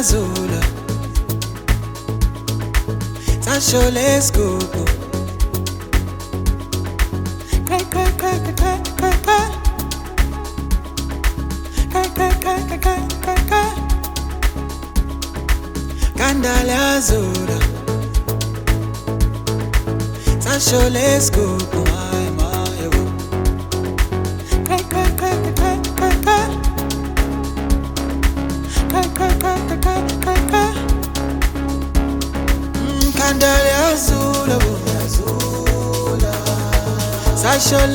Zazula, Tashole's Google. Candale Azura, Tashole's Google. Oh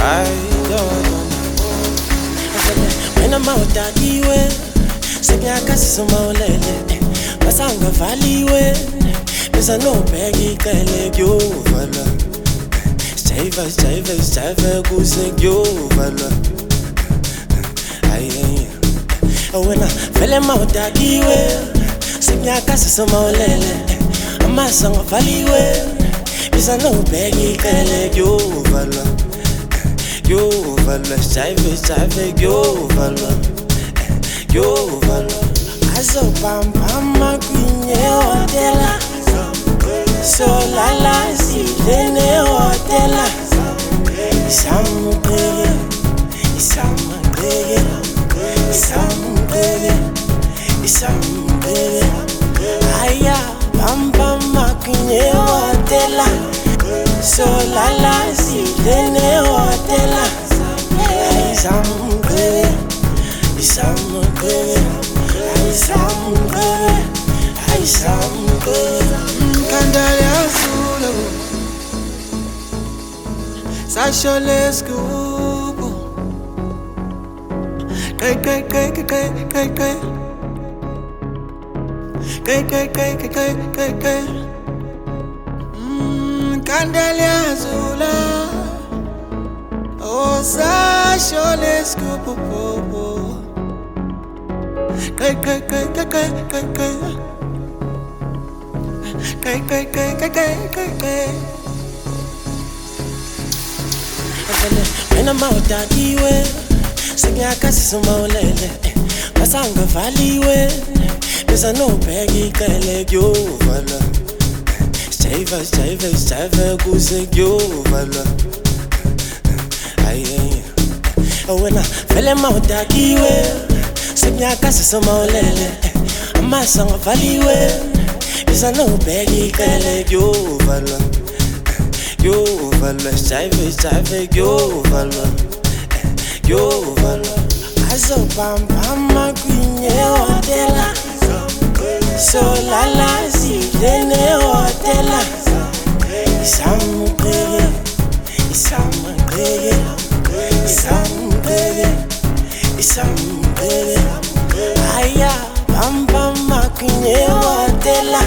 I don't know. Tena maudadiwe Sengiyakazisa ulele Basangavaliwe Beza nobheka icele kuyovalwa Sijayiva sijayiva sijayiva kuze kuyovalwa Wena vele mawudakiwe Sengiyakazisa ulele Amasango avaliwe Beza nobheka icele kuyovalwa يوفل شايف شايف يوفل يوفل عزو بام بام ما كنيه ودلا سولالا زيدني ودلا سام قيل سام قيل سام قيل سام قيل هيا بام بام ما كنيه ودلا solala silene hotela ayisamgqebe isamgqebe ayisamgqebe ayisamgqebe kandale azule sasho lesigubu qeqeqeqeqeqeqe qeqeqeqeqeqeqe Candelia Candeliazula O să șolesc cu popo Căi, căi, căi, căi, căi, căi, căi Căi, căi, căi, căi, căi, căi, căi Mena mautatiwe sekunyakasisumaulele basangavaliwe bezanobheka icele vala. Jive, jive, jive you, kuyovalwa. Aye oh, wena vele mawudakiwe. Sekunyaka sisomaulele amasango avaliwe izanobheka ikele kuyovalwa. Kuyovalwa jive, jive kuyovalwa. Kuyovalwa. Azobamba amakwinye wotela solala sidlene hotela isamgqeke isamgqeke isamgqeke isamgqeke aya bambam hotela hotela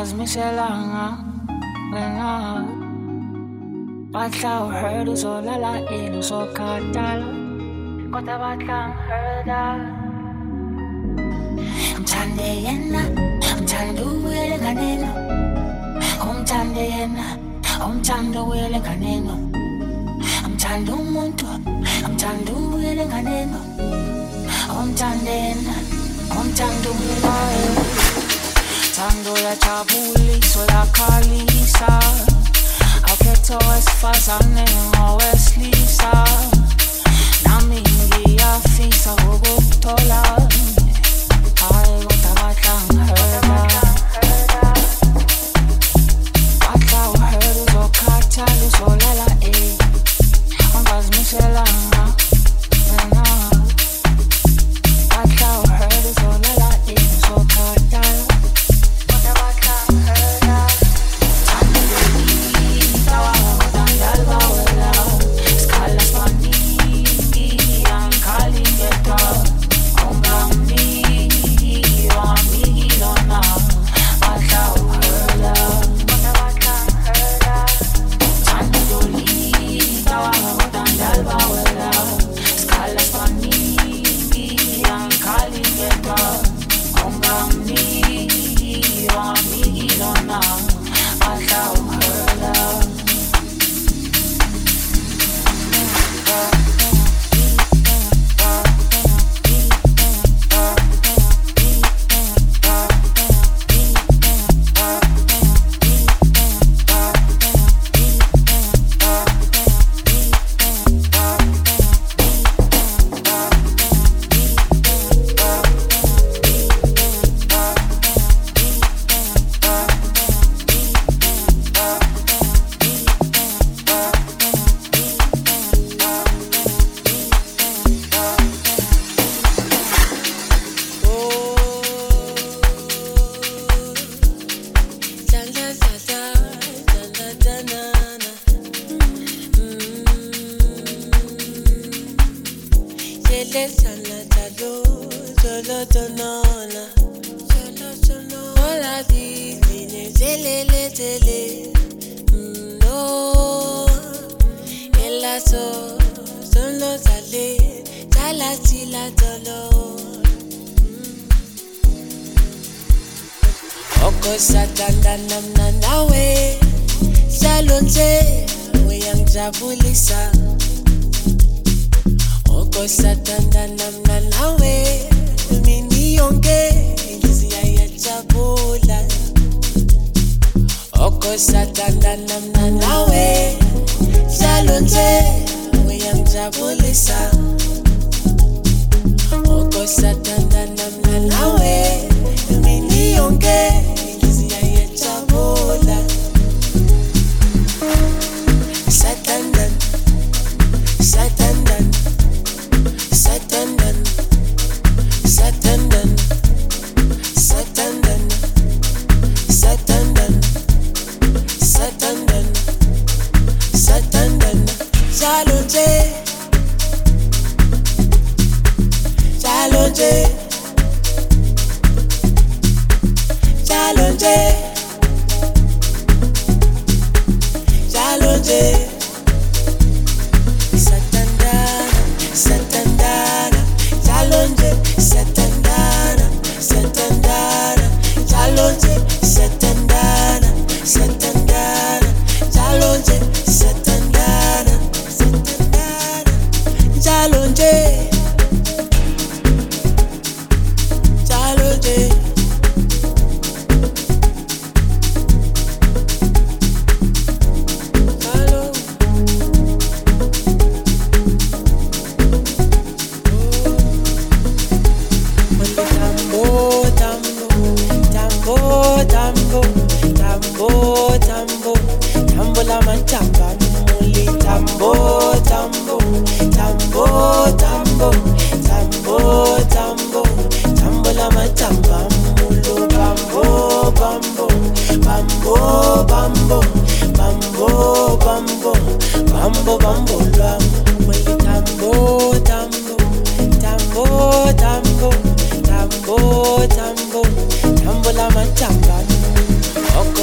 was Michelanga but I heard us all la in us all katala Kota batla herda Mthande yena Mthande uwele nganeno Umthande yena Umthande uwele nganeno Mthande umuntu Mthande uwele nganeno Umthande yena Umthande uwele nganeno Pasando la chabuli sulla caliza A che to es fazane o es lisa Na mingia fisa o gotola Ai gotala tan herda Watla o herda o kata lu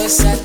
esa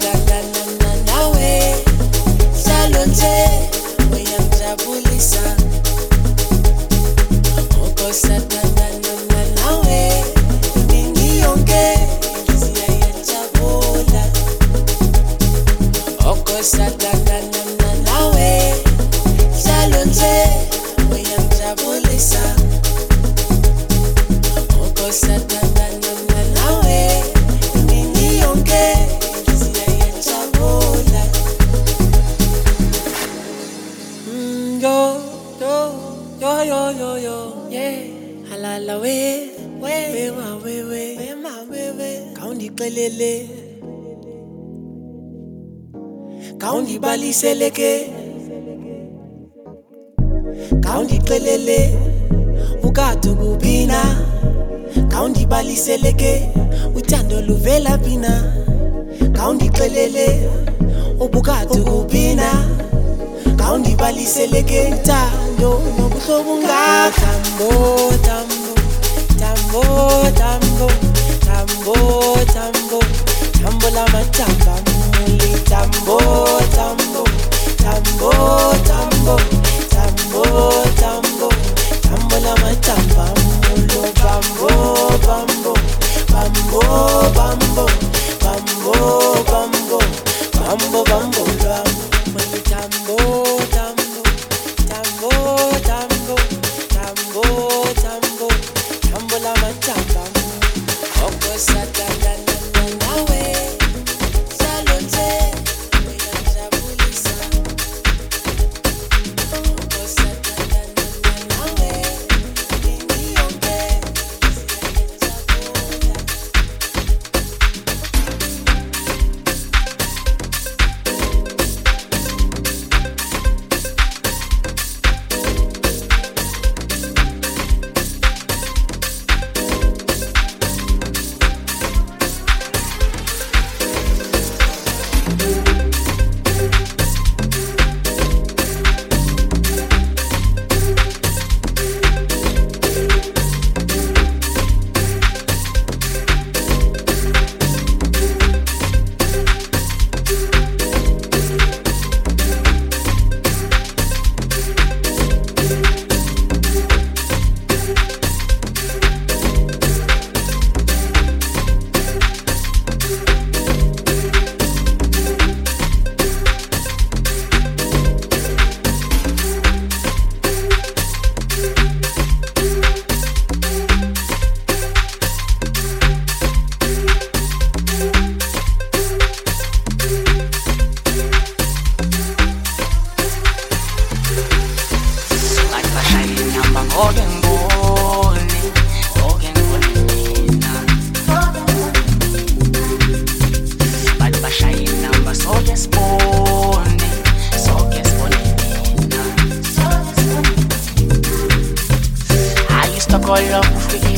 liseleke uthando luvela phina ngawundixelele ubukade kuphina ngawundibaliseleke uthando nobuhlobo ngatambo tambo tambo tambo tambo tambo tambo. Lamatamba muli. Tambo tambo tambo tambo, tambo.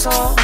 있어.